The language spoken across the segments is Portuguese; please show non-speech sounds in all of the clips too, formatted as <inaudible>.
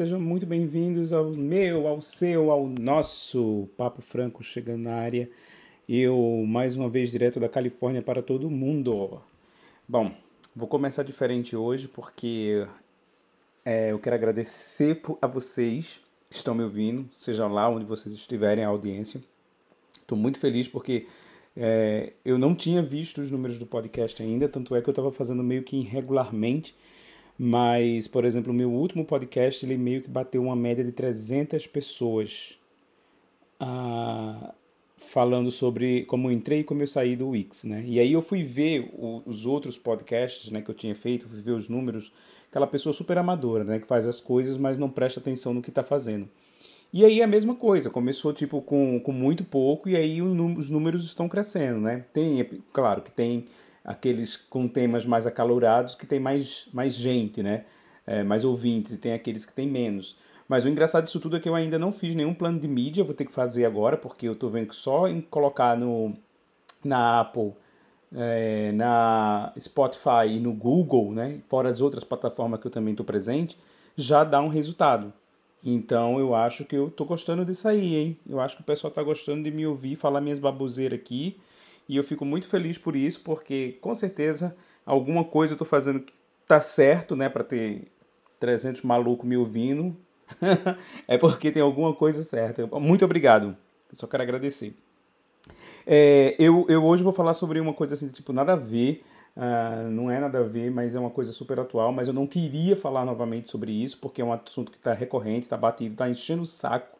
sejam muito bem-vindos ao meu, ao seu, ao nosso Papo Franco chegando na área. Eu, mais uma vez, direto da Califórnia para todo mundo. Bom, vou começar diferente hoje porque é, eu quero agradecer a vocês que estão me ouvindo, seja lá onde vocês estiverem, a audiência. Estou muito feliz porque é, eu não tinha visto os números do podcast ainda, tanto é que eu estava fazendo meio que irregularmente mas, por exemplo, o meu último podcast, ele meio que bateu uma média de 300 pessoas ah, falando sobre como eu entrei e como eu saí do Wix, né? E aí eu fui ver o, os outros podcasts, né, que eu tinha feito, fui ver os números, aquela pessoa super amadora, né, que faz as coisas, mas não presta atenção no que está fazendo. E aí a mesma coisa, começou tipo com, com muito pouco e aí os números estão crescendo, né? Tem, claro que tem aqueles com temas mais acalorados que tem mais, mais gente, né? É, mais ouvintes, e tem aqueles que tem menos. Mas o engraçado disso tudo é que eu ainda não fiz nenhum plano de mídia, vou ter que fazer agora, porque eu estou vendo que só em colocar no, na Apple, é, na Spotify e no Google, né, fora as outras plataformas que eu também estou presente, já dá um resultado. Então eu acho que eu estou gostando disso aí, hein? Eu acho que o pessoal está gostando de me ouvir falar minhas baboseiras aqui e eu fico muito feliz por isso, porque com certeza alguma coisa eu estou fazendo que tá certo, né, para ter 300 malucos me ouvindo. <laughs> é porque tem alguma coisa certa. Muito obrigado. Eu só quero agradecer. É, eu, eu hoje vou falar sobre uma coisa assim, tipo, nada a ver. Uh, não é nada a ver, mas é uma coisa super atual. Mas eu não queria falar novamente sobre isso, porque é um assunto que está recorrente, está batido, está enchendo o saco,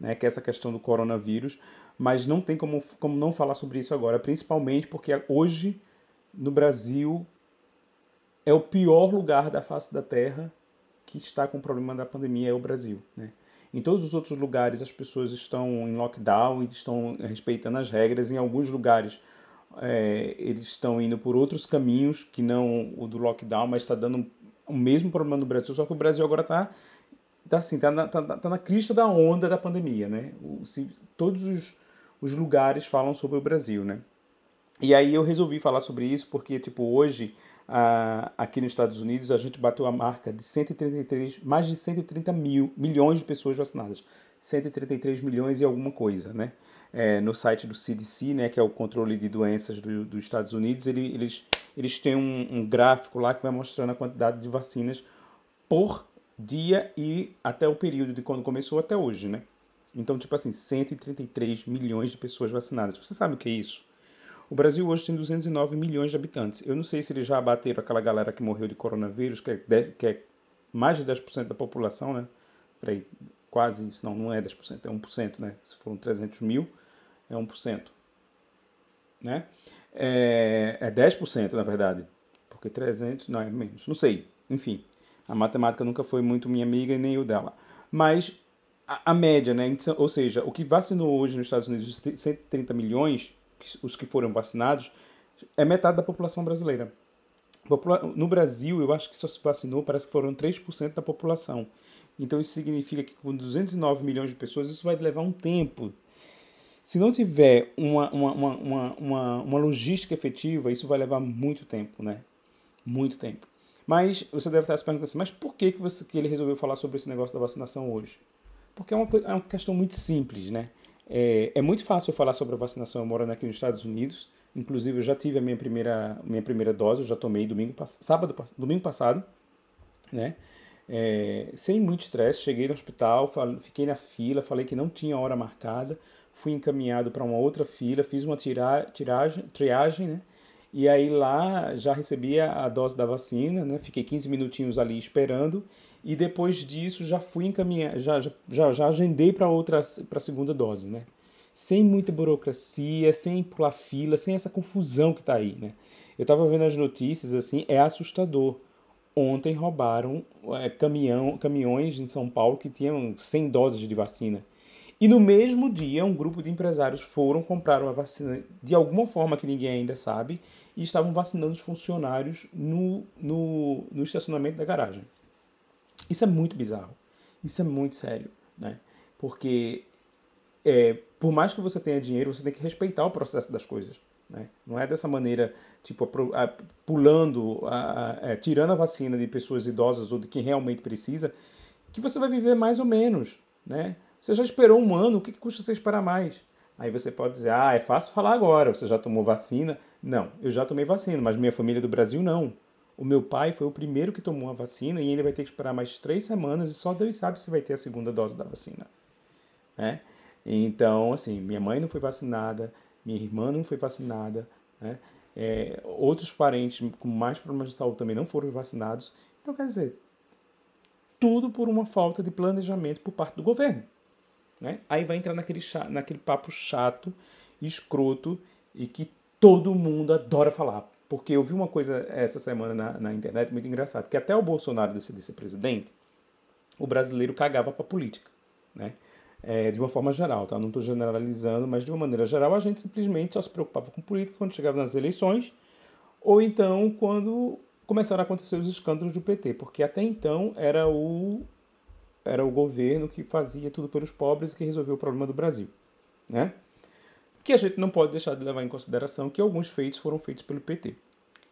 né? Que é essa questão do coronavírus mas não tem como, como não falar sobre isso agora, principalmente porque hoje no Brasil é o pior lugar da face da Terra que está com o problema da pandemia é o Brasil, né? Em todos os outros lugares as pessoas estão em lockdown e estão respeitando as regras. Em alguns lugares é, eles estão indo por outros caminhos que não o do lockdown, mas está dando o mesmo problema no Brasil. Só que o Brasil agora está tá assim, tá na, tá, tá na crista da onda da pandemia, né? O, se, todos os, os lugares falam sobre o Brasil, né? E aí eu resolvi falar sobre isso porque, tipo, hoje, aqui nos Estados Unidos, a gente bateu a marca de 133, mais de 130 mil, milhões de pessoas vacinadas. 133 milhões e alguma coisa, né? É, no site do CDC, né, que é o controle de doenças do, dos Estados Unidos, ele, eles, eles têm um, um gráfico lá que vai mostrando a quantidade de vacinas por dia e até o período de quando começou até hoje, né? Então, tipo assim, 133 milhões de pessoas vacinadas. Você sabe o que é isso? O Brasil hoje tem 209 milhões de habitantes. Eu não sei se eles já bateram aquela galera que morreu de coronavírus, que é, que é mais de 10% da população, né? Peraí, quase isso. Não, não é 10%, é 1%, né? Se foram 300 mil, é 1%. Né? É, é 10%, na verdade. Porque 300, não, é menos. Não sei. Enfim, a matemática nunca foi muito minha amiga e nem o dela. Mas a, média, né? Ou seja, o que vacinou hoje nos Estados Unidos, 130 milhões, os que foram vacinados, é metade da população brasileira. No Brasil, eu acho que só se vacinou, parece que foram 3% da população. Então isso significa que com 209 milhões de pessoas, isso vai levar um tempo. Se não tiver uma, uma, uma, uma, uma logística efetiva, isso vai levar muito tempo, né? Muito tempo. Mas você deve estar se perguntando assim, mas por que, que, você, que ele resolveu falar sobre esse negócio da vacinação hoje? Porque é uma, é uma questão muito simples, né? É, é, muito fácil falar sobre a vacinação morando aqui nos Estados Unidos. Inclusive, eu já tive a minha primeira, minha primeira dose, eu já tomei domingo, sábado, domingo passado, né? É, sem muito estresse, cheguei no hospital, fiquei na fila, falei que não tinha hora marcada, fui encaminhado para uma outra fila, fiz uma tira, tiragem, triagem, né? E aí lá já recebi a dose da vacina, né? Fiquei 15 minutinhos ali esperando e depois disso já fui encaminhar, já, já, já agendei para outra, para a segunda dose, né? Sem muita burocracia, sem pular fila, sem essa confusão que está aí, né? Eu estava vendo as notícias, assim, é assustador. Ontem roubaram é, caminhão, caminhões em São Paulo que tinham 100 doses de vacina. E no mesmo dia, um grupo de empresários foram comprar uma vacina de alguma forma que ninguém ainda sabe e estavam vacinando os funcionários no, no, no estacionamento da garagem. Isso é muito bizarro. Isso é muito sério, né? Porque é, por mais que você tenha dinheiro, você tem que respeitar o processo das coisas. Né? Não é dessa maneira, tipo, pulando, a, a, é, tirando a vacina de pessoas idosas ou de quem realmente precisa, que você vai viver mais ou menos, né? Você já esperou um ano, o que, que custa você esperar mais? Aí você pode dizer, ah, é fácil falar agora, você já tomou vacina. Não, eu já tomei vacina, mas minha família do Brasil não. O meu pai foi o primeiro que tomou a vacina e ele vai ter que esperar mais três semanas e só Deus sabe se vai ter a segunda dose da vacina. Né? Então, assim, minha mãe não foi vacinada, minha irmã não foi vacinada, né? É, outros parentes com mais problemas de saúde também não foram vacinados. Então, quer dizer, tudo por uma falta de planejamento por parte do governo. Né? Aí vai entrar naquele, naquele papo chato, escroto e que todo mundo adora falar. Porque eu vi uma coisa essa semana na, na internet muito engraçada, que até o Bolsonaro decidir ser presidente, o brasileiro cagava para política, né? É, de uma forma geral, tá? Não estou generalizando, mas de uma maneira geral a gente simplesmente só se preocupava com política quando chegava nas eleições, ou então quando começaram a acontecer os escândalos do PT, porque até então era o era o governo que fazia tudo pelos pobres e que resolveu o problema do Brasil, né? Que a gente não pode deixar de levar em consideração que alguns feitos foram feitos pelo PT.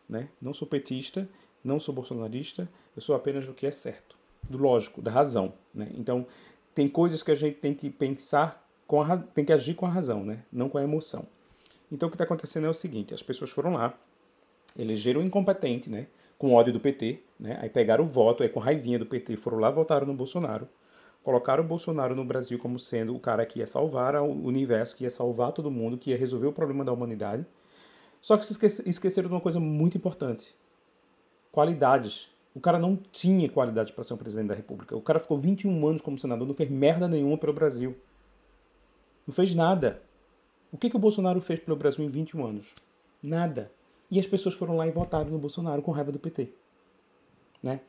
Né? Não sou petista, não sou bolsonarista, eu sou apenas do que é certo, do lógico, da razão. Né? Então, tem coisas que a gente tem que pensar, com a, tem que agir com a razão, né? não com a emoção. Então, o que está acontecendo é o seguinte: as pessoas foram lá, elegeram um incompetente, né? com ódio do PT, né? aí pegaram o voto, aí com raivinha do PT, foram lá votaram no Bolsonaro colocaram o Bolsonaro no Brasil como sendo o cara que ia salvar o universo, que ia salvar todo mundo, que ia resolver o problema da humanidade. Só que se esqueceram de uma coisa muito importante: qualidades. O cara não tinha qualidade para ser um presidente da República. O cara ficou 21 anos como senador, não fez merda nenhuma pelo Brasil. Não fez nada. O que, que o Bolsonaro fez pelo Brasil em 21 anos? Nada. E as pessoas foram lá e votaram no Bolsonaro com raiva do PT. Né?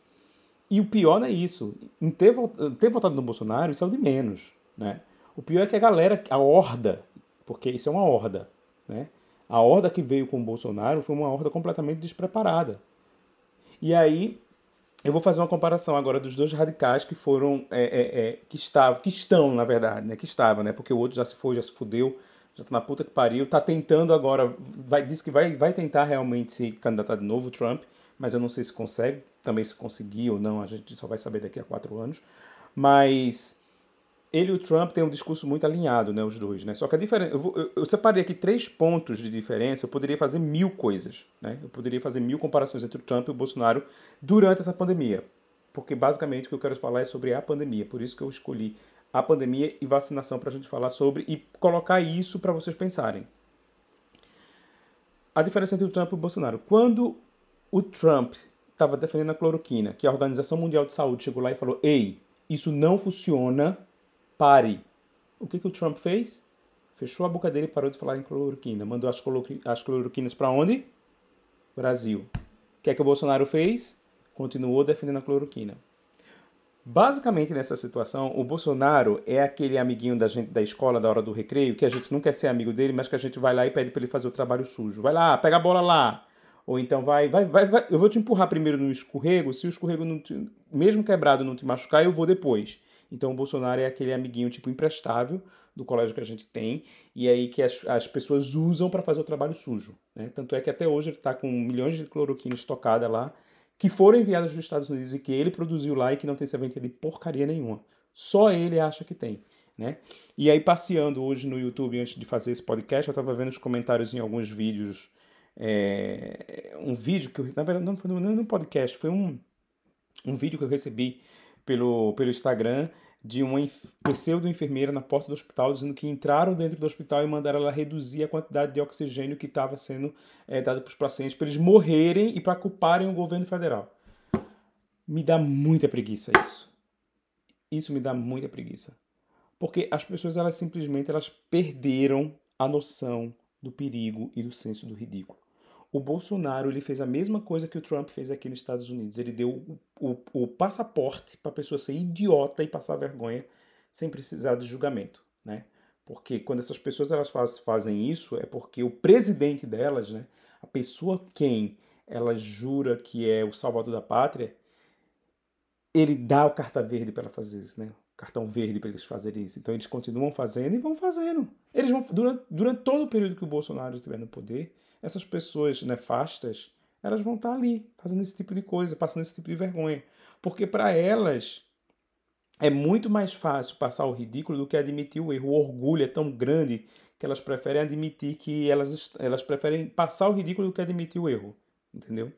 E o pior não é isso. Em ter, ter votado no Bolsonaro, isso é o de menos. Né? O pior é que a galera, a horda, porque isso é uma horda, né? A horda que veio com o Bolsonaro foi uma horda completamente despreparada. E aí, eu vou fazer uma comparação agora dos dois radicais que foram, é, é, é, que estavam, que estão, na verdade, né? Que estavam, né? Porque o outro já se foi, já se fudeu, já tá na puta que pariu, tá tentando agora, vai, diz que vai, vai tentar realmente se candidatar de novo, Trump, mas eu não sei se consegue, também se conseguir ou não, a gente só vai saber daqui a quatro anos. Mas ele e o Trump têm um discurso muito alinhado, né, os dois, né? Só que a diferença, eu, eu, eu, separei aqui três pontos de diferença. Eu poderia fazer mil coisas, né? Eu poderia fazer mil comparações entre o Trump e o Bolsonaro durante essa pandemia, porque basicamente o que eu quero falar é sobre a pandemia. Por isso que eu escolhi a pandemia e vacinação para a gente falar sobre e colocar isso para vocês pensarem. A diferença entre o Trump e o Bolsonaro. Quando o Trump estava defendendo a cloroquina, que a Organização Mundial de Saúde chegou lá e falou: Ei, isso não funciona, pare. O que, que o Trump fez? Fechou a boca dele e parou de falar em cloroquina. Mandou as, as cloroquinas para onde? Brasil. O que é que o Bolsonaro fez? Continuou defendendo a cloroquina. Basicamente, nessa situação, o Bolsonaro é aquele amiguinho da gente da escola da hora do recreio, que a gente não quer ser amigo dele, mas que a gente vai lá e pede para ele fazer o trabalho sujo. Vai lá, pega a bola lá, ou então vai, vai, vai, vai, eu vou te empurrar primeiro no escorrego, se o escorrego, não te, mesmo quebrado, não te machucar, eu vou depois. Então o Bolsonaro é aquele amiguinho tipo imprestável do colégio que a gente tem, e aí que as, as pessoas usam para fazer o trabalho sujo. Né? Tanto é que até hoje ele está com milhões de cloroquina estocada lá, que foram enviadas dos Estados Unidos e que ele produziu lá e que não tem serventia de porcaria nenhuma. Só ele acha que tem. Né? E aí, passeando hoje no YouTube antes de fazer esse podcast, eu estava vendo os comentários em alguns vídeos é, um vídeo que eu, na verdade não foi no podcast, foi um, um vídeo que eu recebi pelo, pelo Instagram de uma pseudo-enfermeira na porta do hospital dizendo que entraram dentro do hospital e mandaram ela reduzir a quantidade de oxigênio que estava sendo é, dado para os pacientes para eles morrerem e para culparem o governo federal. Me dá muita preguiça isso. Isso me dá muita preguiça. Porque as pessoas elas simplesmente elas perderam a noção do perigo e do senso do ridículo. O Bolsonaro ele fez a mesma coisa que o Trump fez aqui nos Estados Unidos. Ele deu o, o, o passaporte para a pessoa ser idiota e passar vergonha sem precisar de julgamento, né? Porque quando essas pessoas elas faz, fazem isso é porque o presidente delas, né, a pessoa quem ela jura que é o salvador da pátria, ele dá o carta verde para fazer isso, né? cartão verde para eles fazerem isso. Então eles continuam fazendo e vão fazendo. Eles vão durante, durante todo o período que o Bolsonaro estiver no poder, essas pessoas nefastas, elas vão estar ali fazendo esse tipo de coisa, passando esse tipo de vergonha, porque para elas é muito mais fácil passar o ridículo do que admitir o erro. O orgulho é tão grande que elas preferem admitir que elas, elas preferem passar o ridículo do que admitir o erro, entendeu?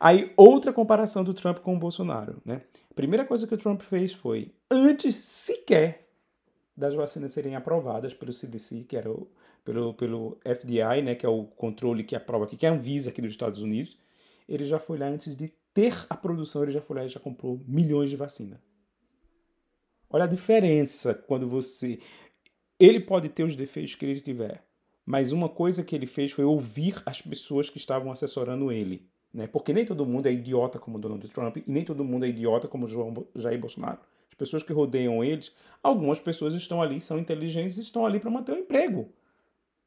Aí, outra comparação do Trump com o Bolsonaro, né? A primeira coisa que o Trump fez foi, antes sequer das vacinas serem aprovadas pelo CDC, que era o, pelo, pelo FDI, né, que é o controle que aprova aqui, que é a Anvisa aqui dos Estados Unidos, ele já foi lá antes de ter a produção, ele já foi lá e já comprou milhões de vacina. Olha a diferença quando você ele pode ter os defeitos que ele tiver, mas uma coisa que ele fez foi ouvir as pessoas que estavam assessorando ele. Né? Porque nem todo mundo é idiota como Donald Trump e nem todo mundo é idiota como João Jair Bolsonaro. As pessoas que rodeiam eles, algumas pessoas estão ali, são inteligentes e estão ali para manter o emprego.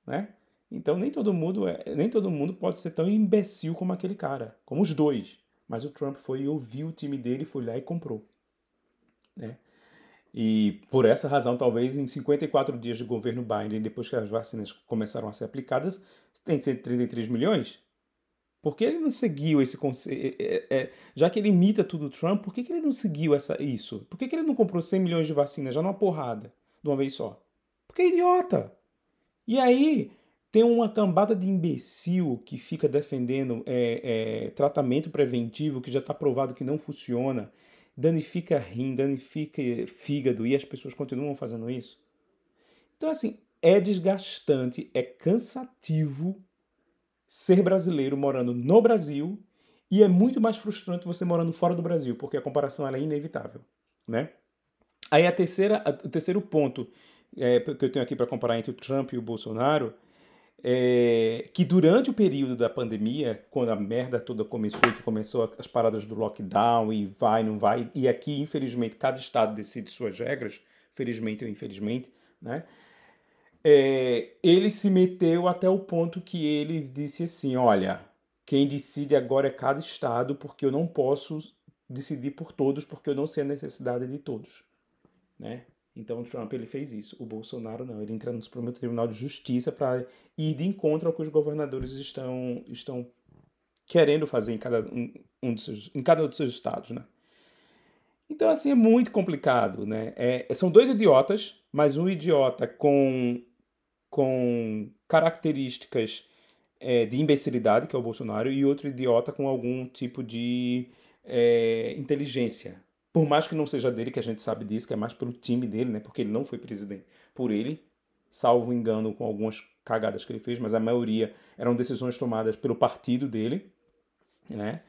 Né? Então nem todo mundo é, nem todo mundo pode ser tão imbecil como aquele cara, como os dois. Mas o Trump foi e ouviu o time dele, foi lá e comprou. Né? E por essa razão, talvez em 54 dias de governo Biden, depois que as vacinas começaram a ser aplicadas, tem 133 milhões. Por que ele não seguiu esse conceito? É, é, é, já que ele imita tudo o Trump, por que, que ele não seguiu essa, isso? Por que, que ele não comprou 100 milhões de vacinas já numa porrada, de uma vez só? Porque é idiota. E aí tem uma cambada de imbecil que fica defendendo é, é, tratamento preventivo que já está provado que não funciona danifica rim, danifica fígado e as pessoas continuam fazendo isso. Então, assim, é desgastante, é cansativo ser brasileiro morando no Brasil e é muito mais frustrante você morando fora do Brasil, porque a comparação é inevitável, né? Aí a terceira, a, o terceiro ponto é, que eu tenho aqui para comparar entre o Trump e o Bolsonaro é, que durante o período da pandemia, quando a merda toda começou, que começou as paradas do lockdown e vai, não vai, e aqui, infelizmente, cada estado decide suas regras, felizmente ou infelizmente, né? É, ele se meteu até o ponto que ele disse assim: olha, quem decide agora é cada estado, porque eu não posso decidir por todos, porque eu não sei a necessidade de todos, né? Então o Trump ele fez isso. O Bolsonaro não. Ele entra no Supremo Tribunal de Justiça para ir de encontro ao que os governadores estão, estão querendo fazer em cada um, um dos seus, em cada um dos seus estados, né? Então assim é muito complicado, né? É, são dois idiotas, mas um idiota com com características é, de imbecilidade, que é o Bolsonaro, e outro idiota com algum tipo de é, inteligência, por mais que não seja dele, que a gente sabe disso, que é mais pelo time dele, né? Porque ele não foi presidente por ele, salvo engano com algumas cagadas que ele fez, mas a maioria eram decisões tomadas pelo partido dele, né?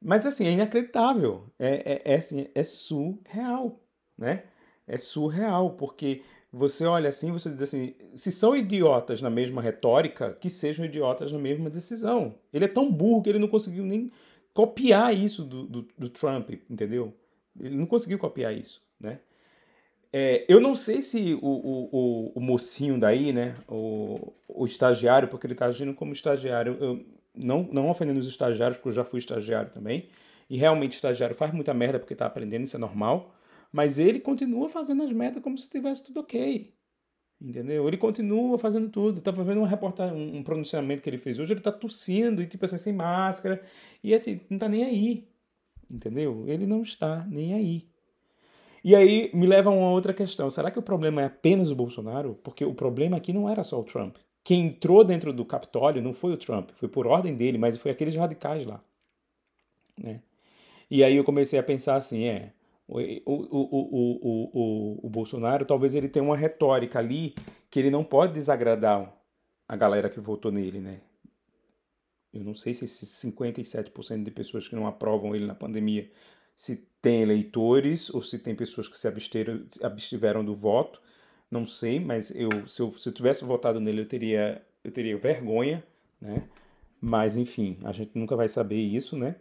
Mas assim, é inacreditável, é, é, é, assim, é surreal, né? É surreal, porque você olha assim, você diz assim, se são idiotas na mesma retórica, que sejam idiotas na mesma decisão. Ele é tão burro que ele não conseguiu nem copiar isso do, do, do Trump, entendeu? Ele não conseguiu copiar isso, né? É, eu não sei se o, o, o, o, mocinho daí, né, o, estagiário, porque ele está agindo como estagiário, eu, não, não ofendendo os estagiários, porque eu já fui estagiário também, e realmente estagiário faz muita merda porque está aprendendo, isso é normal, mas ele continua fazendo as merdas como se tivesse tudo ok, entendeu? Ele continua fazendo tudo. Estava vendo uma reportagem, um pronunciamento que ele fez hoje, ele está tossindo e tipo assim, sem máscara, e é, tipo, não está nem aí, Entendeu? Ele não está nem aí. E aí me leva a uma outra questão. Será que o problema é apenas o Bolsonaro? Porque o problema aqui não era só o Trump. Quem entrou dentro do Capitólio não foi o Trump, foi por ordem dele, mas foi aqueles radicais lá. Né? E aí eu comecei a pensar assim, é, o, o, o, o, Bolsonaro talvez ele tenha uma retórica ali que ele não pode desagradar a galera que votou nele, né? Eu não sei se esses 57% de pessoas que não aprovam ele na pandemia se tem eleitores ou se tem pessoas que se absteram, abstiveram do voto. Não sei, mas eu, se, eu, se eu tivesse votado nele, eu teria, eu teria vergonha, né? Mas, enfim, a gente nunca vai saber isso, né?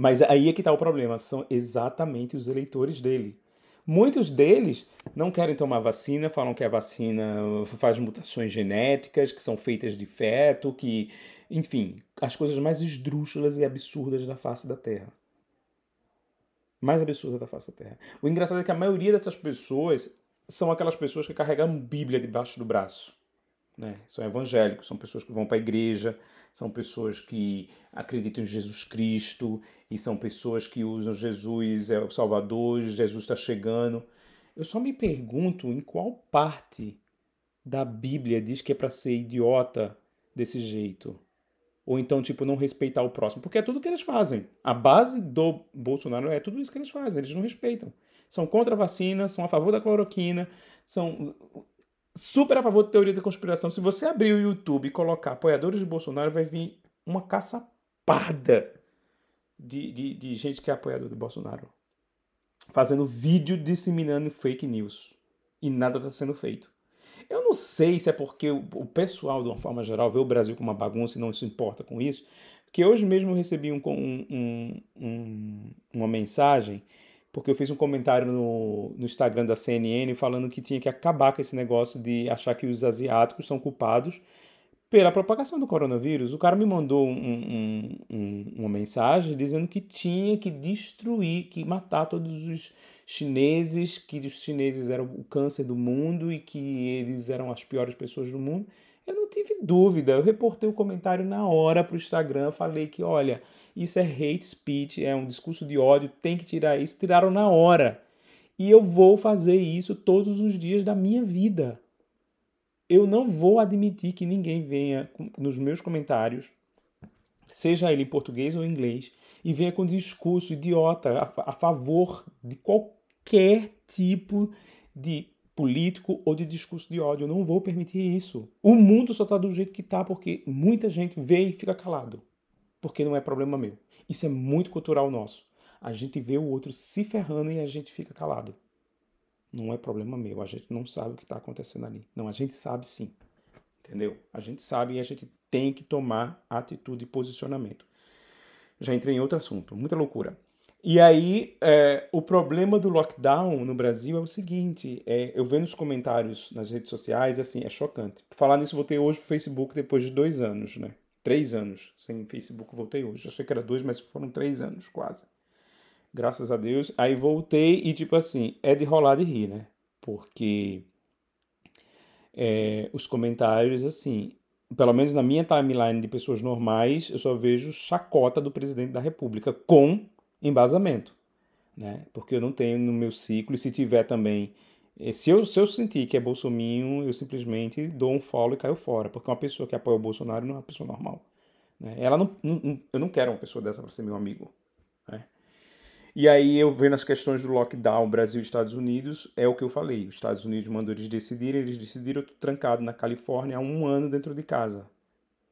Mas aí é que está o problema, são exatamente os eleitores dele. Muitos deles não querem tomar vacina, falam que a vacina faz mutações genéticas, que são feitas de feto, que enfim, as coisas mais esdrúxulas e absurdas da face da Terra. Mais absurda da face da Terra. O engraçado é que a maioria dessas pessoas são aquelas pessoas que carregam Bíblia debaixo do braço. Né? São evangélicos, são pessoas que vão para a igreja, são pessoas que acreditam em Jesus Cristo e são pessoas que usam Jesus é o Salvador, Jesus está chegando. Eu só me pergunto em qual parte da Bíblia diz que é para ser idiota desse jeito. Ou então, tipo, não respeitar o próximo. Porque é tudo que eles fazem. A base do Bolsonaro é tudo isso que eles fazem. Eles não respeitam. São contra a vacina, são a favor da cloroquina, são super a favor da teoria da conspiração. Se você abrir o YouTube e colocar apoiadores de Bolsonaro, vai vir uma caçapada de, de, de gente que é apoiador do Bolsonaro. Fazendo vídeo disseminando fake news. E nada está sendo feito. Eu não sei se é porque o pessoal, de uma forma geral, vê o Brasil como uma bagunça e não se importa com isso. Porque hoje mesmo eu recebi um, um, um, uma mensagem, porque eu fiz um comentário no, no Instagram da CNN falando que tinha que acabar com esse negócio de achar que os asiáticos são culpados pela propagação do coronavírus. O cara me mandou um, um, uma mensagem dizendo que tinha que destruir, que matar todos os chineses, que os chineses eram o câncer do mundo e que eles eram as piores pessoas do mundo. Eu não tive dúvida, eu reportei o comentário na hora para o Instagram, falei que, olha, isso é hate speech, é um discurso de ódio, tem que tirar isso. Tiraram na hora. E eu vou fazer isso todos os dias da minha vida. Eu não vou admitir que ninguém venha nos meus comentários, seja ele em português ou em inglês, e venha com discurso idiota a, favor de qualquer qualquer tipo de político ou de discurso de ódio. Eu não vou permitir isso. O mundo só está do jeito que está porque muita gente vê e fica calado. Porque não é problema meu. Isso é muito cultural nosso. A gente vê o outro se ferrando e a gente fica calado. Não é problema meu. A gente não sabe o que está acontecendo ali. Não, a gente sabe sim. Entendeu? A gente sabe e a gente tem que tomar atitude e posicionamento. Já entrei em outro assunto. Muita loucura. E aí, é, o problema do lockdown no Brasil é o seguinte: é, eu vendo os comentários nas redes sociais, assim, é chocante. Falar nisso, voltei hoje pro Facebook depois de dois anos, né? Três anos sem Facebook, voltei hoje. Achei que era dois, mas foram três anos quase. Graças a Deus. Aí voltei e, tipo assim, é de rolar de rir, né? Porque é, os comentários, assim, pelo menos na minha timeline de pessoas normais, eu só vejo chacota do presidente da República com embasamento, né? Porque eu não tenho no meu ciclo, e se tiver também, se eu, se eu sentir que é bolsominho, eu simplesmente dou um follow e caio fora, porque uma pessoa que apoia o Bolsonaro não é uma pessoa normal. Né? Ela não, não, eu não quero uma pessoa dessa para ser meu amigo. Né? E aí eu vendo as questões do lockdown Brasil e Estados Unidos, é o que eu falei. Os Estados Unidos mandou eles decidirem, eles decidiram, eu tô trancado na Califórnia há um ano dentro de casa.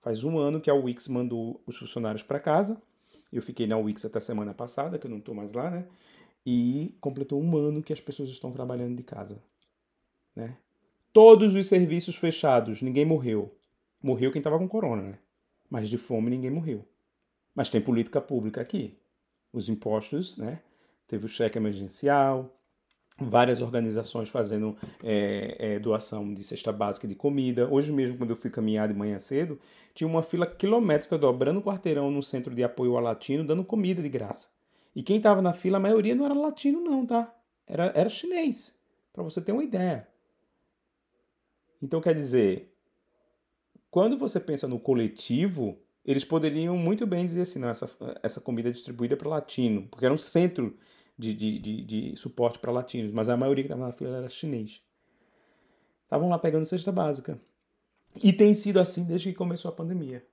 Faz um ano que a Wix mandou os funcionários para casa, eu fiquei na Wix até semana passada, que eu não estou mais lá, né? E completou um ano que as pessoas estão trabalhando de casa, né? Todos os serviços fechados, ninguém morreu. Morreu quem estava com corona, né? Mas de fome ninguém morreu. Mas tem política pública aqui. Os impostos, né? Teve o cheque emergencial, várias organizações fazendo é, é, doação de cesta básica de comida. Hoje mesmo, quando eu fui caminhar de manhã cedo, tinha uma fila quilométrica dobrando o quarteirão no centro de apoio ao latino, dando comida de graça. E quem estava na fila, a maioria não era latino, não, tá? Era, era chinês, para você ter uma ideia. Então, quer dizer, quando você pensa no coletivo, eles poderiam muito bem dizer assim, não, essa, essa comida é distribuída para latino, porque era um centro de, de, de, de suporte para latinos, mas a maioria que estava na fila era chinês. Estavam lá pegando cesta básica. E tem sido assim desde que começou a pandemia.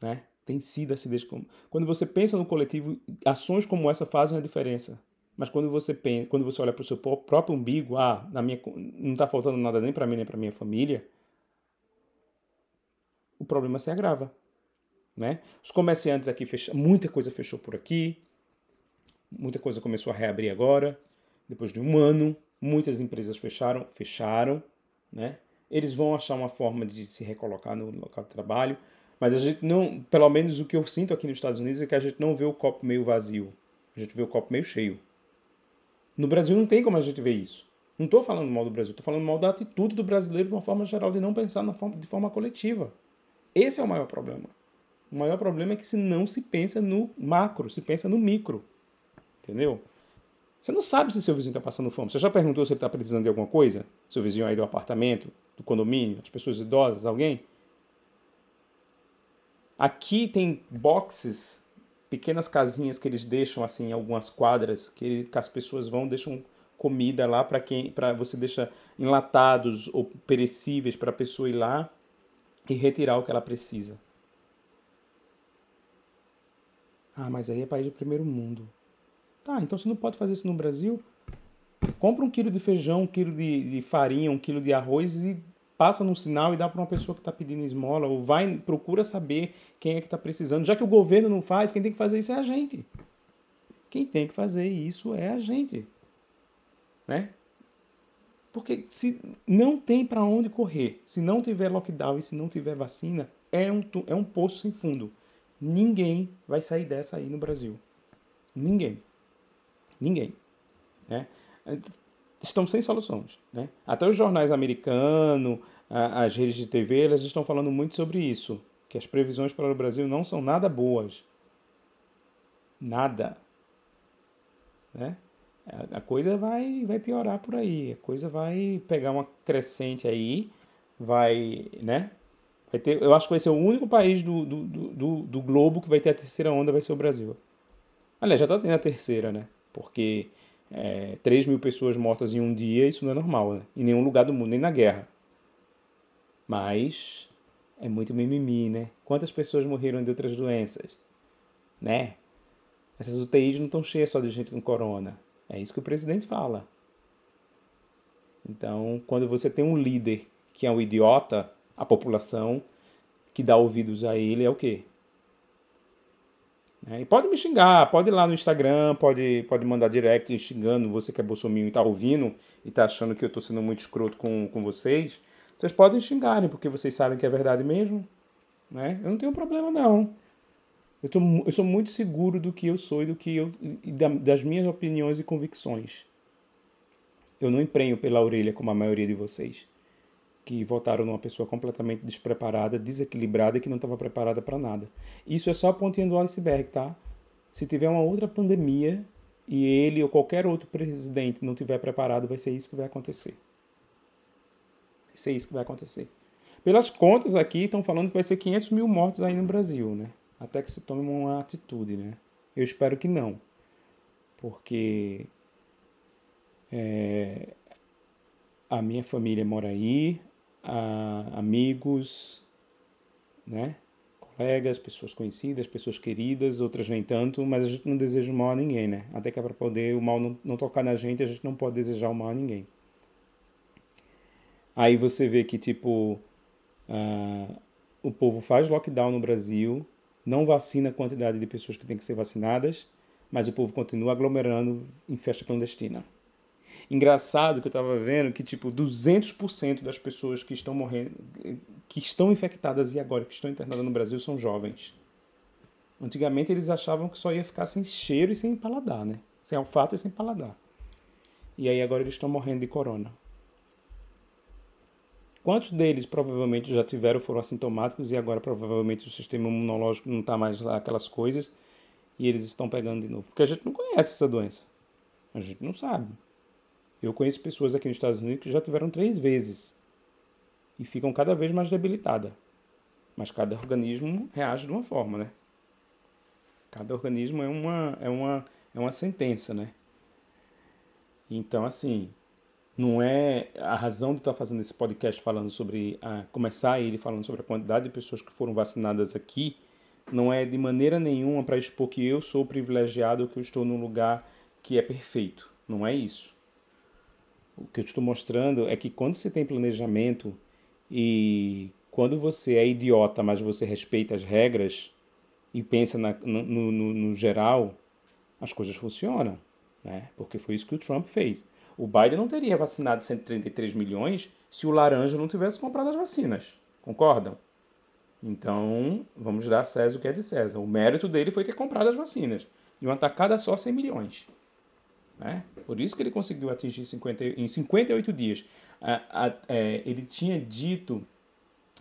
Né? Tem sido desde que... Quando você pensa no coletivo, ações como essa fazem a diferença. Mas quando você pensa, quando você olha para o seu próprio umbigo, ah, na minha, não está faltando nada nem para mim nem para minha família, o problema se agrava, né? Os comerciantes aqui fecharam, muita coisa fechou por aqui, Muita coisa começou a reabrir agora, depois de um ano. Muitas empresas fecharam, fecharam, né? Eles vão achar uma forma de se recolocar no local de trabalho, mas a gente não, pelo menos o que eu sinto aqui nos Estados Unidos é que a gente não vê o copo meio vazio, a gente vê o copo meio cheio. No Brasil não tem como a gente ver isso. Não estou falando mal do Brasil, estou falando mal da atitude do brasileiro de uma forma geral, de não pensar forma, de forma coletiva. Esse é o maior problema. O maior problema é que se não se pensa no macro, se pensa no micro. Entendeu? Você não sabe se seu vizinho está passando fome. Você já perguntou se ele está precisando de alguma coisa? Seu vizinho aí do apartamento? do condomínio, as pessoas idosas, alguém? Aqui tem boxes, pequenas casinhas que eles deixam assim, algumas quadras que, ele, que as pessoas vão deixam comida lá para quem, para você deixa enlatados ou perecíveis para a pessoa ir lá e retirar o que ela precisa. Ah, mas aí é país de primeiro mundo. Tá, então você não pode fazer isso no Brasil? Compra um quilo de feijão, um quilo de, de farinha, um quilo de arroz e passa no sinal e dá para uma pessoa que está pedindo esmola, ou vai, procura saber quem é que está precisando. Já que o governo não faz, quem tem que fazer isso é a gente. Quem tem que fazer isso é a gente. Né? Porque se não tem para onde correr, se não tiver lockdown e se não tiver vacina, é um, é um poço sem fundo. Ninguém vai sair dessa aí no Brasil. Ninguém. Ninguém. Né? Estão sem soluções. Né? Até os jornais americanos, as redes de TV, elas estão falando muito sobre isso, que as previsões para o Brasil não são nada boas. Nada. Né? A coisa vai, vai piorar por aí, a coisa vai pegar uma crescente aí, vai, né? Vai ter, eu acho que vai ser o único país do, do, do, do globo que vai ter a terceira onda, vai ser o Brasil. Aliás, já está tendo a terceira, né? Porque é, 3 mil pessoas mortas em um dia, isso não é normal, né? Em nenhum lugar do mundo, nem na guerra. Mas é muito mimimi, né? Quantas pessoas morreram de outras doenças? Né? Essas UTIs não estão cheias só de gente com corona. É isso que o presidente fala. Então, quando você tem um líder que é um idiota, a população que dá ouvidos a ele é o quê? É, e pode me xingar, pode ir lá no Instagram, pode, pode mandar direct xingando você que é bolsominho e tá ouvindo e tá achando que eu tô sendo muito escroto com, com vocês. Vocês podem xingarem, porque vocês sabem que é verdade mesmo. Né? Eu não tenho problema, não. Eu, tô, eu sou muito seguro do que eu sou e do que eu e das minhas opiniões e convicções. Eu não emprenho pela orelha como a maioria de vocês que votaram numa pessoa completamente despreparada, desequilibrada que não estava preparada para nada. Isso é só a pontinha do iceberg, tá? Se tiver uma outra pandemia e ele ou qualquer outro presidente não tiver preparado, vai ser isso que vai acontecer. Vai ser isso que vai acontecer. Pelas contas aqui, estão falando que vai ser 500 mil mortos aí no Brasil, né? Até que se tome uma atitude, né? Eu espero que não. Porque é, a minha família mora aí, a amigos, né? colegas, pessoas conhecidas, pessoas queridas, outras nem tanto, mas a gente não deseja o mal a ninguém, né? Até que é para poder o mal não, não tocar na gente, a gente não pode desejar o mal a ninguém. Aí você vê que, tipo, uh, o povo faz lockdown no Brasil, não vacina a quantidade de pessoas que tem que ser vacinadas, mas o povo continua aglomerando em festa clandestina. Engraçado que eu estava vendo que, tipo, 200% das pessoas que estão morrendo, que estão infectadas e agora que estão internadas no Brasil são jovens. Antigamente eles achavam que só ia ficar sem cheiro e sem paladar, né? Sem olfato e sem paladar. E aí agora eles estão morrendo de corona. Quantos deles provavelmente já tiveram, foram assintomáticos e agora provavelmente o sistema imunológico não está mais lá aquelas coisas e eles estão pegando de novo? Porque a gente não conhece essa doença. A gente não sabe. Eu conheço pessoas aqui nos Estados Unidos que já tiveram três vezes e ficam cada vez mais debilitadas. Mas cada organismo reage de uma forma, né? Cada organismo é uma, é uma, é uma sentença, né? Então, assim, não é a razão de estar fazendo esse podcast falando sobre a, começar ele falando sobre a quantidade de pessoas que foram vacinadas aqui não é de maneira nenhuma para expor que eu sou privilegiado que eu estou num lugar que é perfeito não é isso o que eu estou mostrando é que quando você tem planejamento e quando você é idiota, mas você respeita as regras e pensa na, no, no, no, geral, as coisas funcionam. Né? Porque foi isso que o Trump fez. O Biden não teria vacinado 133 milhões se o laranja não tivesse comprado as vacinas. Concordam? Então, vamos dar a César o que é de César. O mérito dele foi ter comprado as vacinas. De uma tacada só 100 milhões. Né? Por isso que ele conseguiu atingir 50, em 58 dias. A, a, é, ele tinha dito,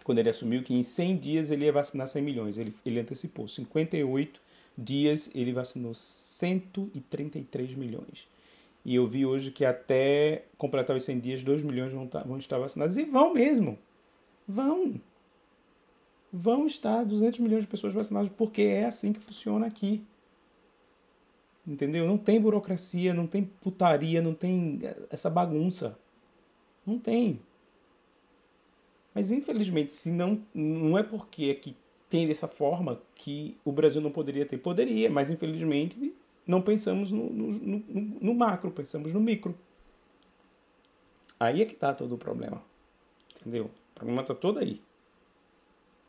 quando ele assumiu, que em 100 dias ele ia vacinar 100 milhões. Ele, ele antecipou. 58 dias ele vacinou 133 milhões. E eu vi hoje que até completar os 100 dias, 2 milhões vão, tá, vão estar vacinados. E vão mesmo. Vão. Vão estar 200 milhões de pessoas vacinadas, porque é assim que funciona aqui. Entendeu? Não tem burocracia, não tem putaria, não tem essa bagunça. Não tem. Mas infelizmente, se não não é porque é que tem dessa forma que o Brasil não poderia ter. Poderia, mas infelizmente não pensamos no, no, no, no macro, pensamos no micro. Aí é que está todo o problema. Entendeu? O problema está todo aí.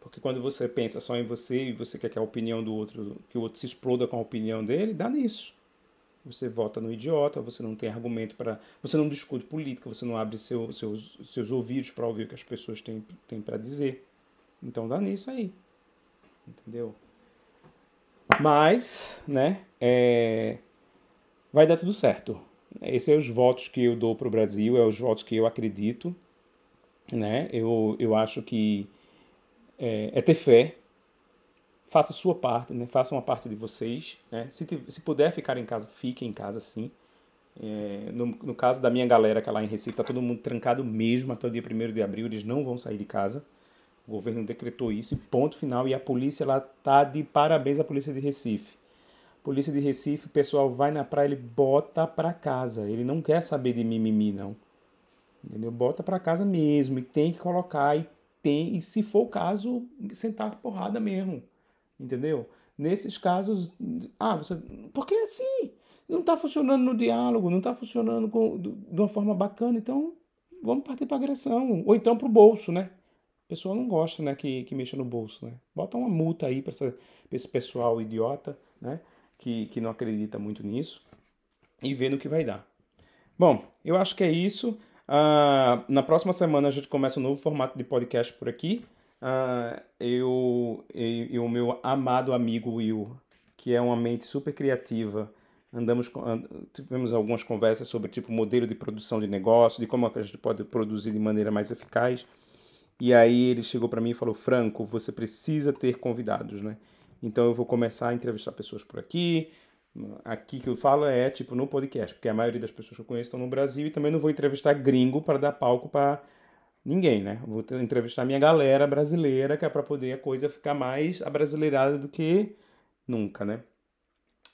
Porque quando você pensa só em você e você quer que a opinião do outro, que o outro se exploda com a opinião dele, dá nisso. Você vota no idiota, você não tem argumento para. Você não discute política, você não abre seu, seus, seus ouvidos para ouvir o que as pessoas têm, têm para dizer. Então dá nisso aí. Entendeu? Mas, né, é, vai dar tudo certo. Esses são os votos que eu dou para o Brasil, é os votos que eu acredito. Né? Eu, eu acho que é, é ter fé. Faça sua parte, né? faça uma parte de vocês. Né? Se, se puder ficar em casa, fique em casa sim. É, no, no, caso da minha galera que é lá em Recife, está todo mundo trancado mesmo até o dia 1 de abril, eles não vão sair de casa. O governo decretou isso ponto final. E a polícia lá tá de parabéns à polícia de Recife. Polícia de Recife, pessoal vai na praia, ele bota para casa. Ele não quer saber de mimimi, não. Entendeu? Bota para casa mesmo e tem que colocar e tem e se for o caso, sentar porrada mesmo. Entendeu? Nesses casos, ah, você, porque assim, não está funcionando no diálogo, não está funcionando com, de uma forma bacana, então vamos partir para agressão ou então para o bolso, né? A pessoa não gosta, né, que, que mexa no bolso, né? Bota uma multa aí para esse pessoal idiota, né, que, que não acredita muito nisso e vê no que vai dar. Bom, eu acho que é isso. Uh, na próxima semana a gente começa um novo formato de podcast por aqui. Uh, eu e o meu amado amigo Will, que é uma mente super criativa, andamos tivemos algumas conversas sobre tipo modelo de produção de negócio, de como a gente pode produzir de maneira mais eficaz. E aí ele chegou para mim e falou: Franco, você precisa ter convidados, né? Então eu vou começar a entrevistar pessoas por aqui. Aqui que eu falo é tipo no podcast, porque a maioria das pessoas que eu conheço estão no Brasil e também não vou entrevistar gringo para dar palco para ninguém, né? vou entrevistar minha galera brasileira, que é para poder a coisa ficar mais abrasileirada do que nunca, né?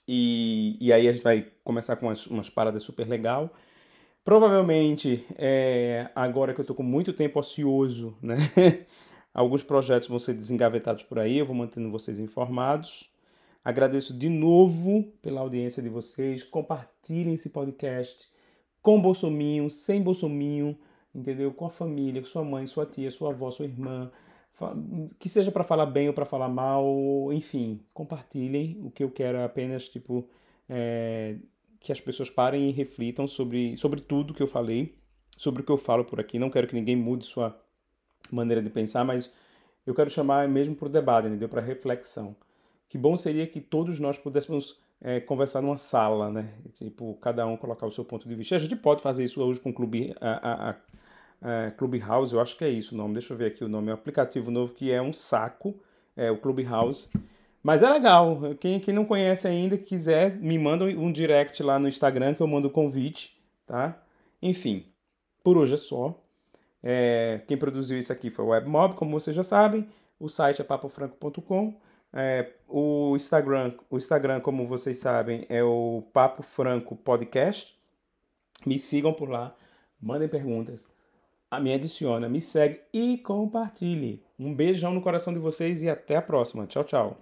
E, e aí a gente vai começar com umas, umas paradas super legal. Provavelmente, é, agora que eu estou com muito tempo ocioso, né? <laughs> Alguns projetos vão ser desengavetados por aí, eu vou mantendo vocês informados. Agradeço de novo pela audiência de vocês. Compartilhem esse podcast com Bolsominho, sem Bolsominho, entendeu? Com a família, com sua mãe, sua tia, sua avó, sua irmã. Que seja para falar bem ou para falar mal, enfim, compartilhem. O que eu quero é apenas, tipo, é, que as pessoas parem e reflitam sobre, sobre tudo que eu falei, sobre o que eu falo por aqui. Não quero que ninguém mude sua maneira de pensar, mas eu quero chamar mesmo para o debate, entendeu? Para reflexão. Que bom seria que todos nós pudéssemos é, conversar numa sala, né? Tipo, cada um colocar o seu ponto de vista. A gente pode fazer isso hoje com o Clube, a, a, a, Clubhouse, eu acho que é isso o nome. Deixa eu ver aqui o nome. É um aplicativo novo que é um saco, é o Clubhouse. Mas é legal. Quem, quem não conhece ainda, quiser, me manda um direct lá no Instagram que eu mando o convite, tá? Enfim, por hoje é só. É, quem produziu isso aqui foi o WebMob, como vocês já sabem. O site é papofranco.com. É, o Instagram, o Instagram, como vocês sabem, é o Papo Franco Podcast. Me sigam por lá, mandem perguntas, me adiciona, me segue e compartilhe. Um beijão no coração de vocês e até a próxima. Tchau, tchau.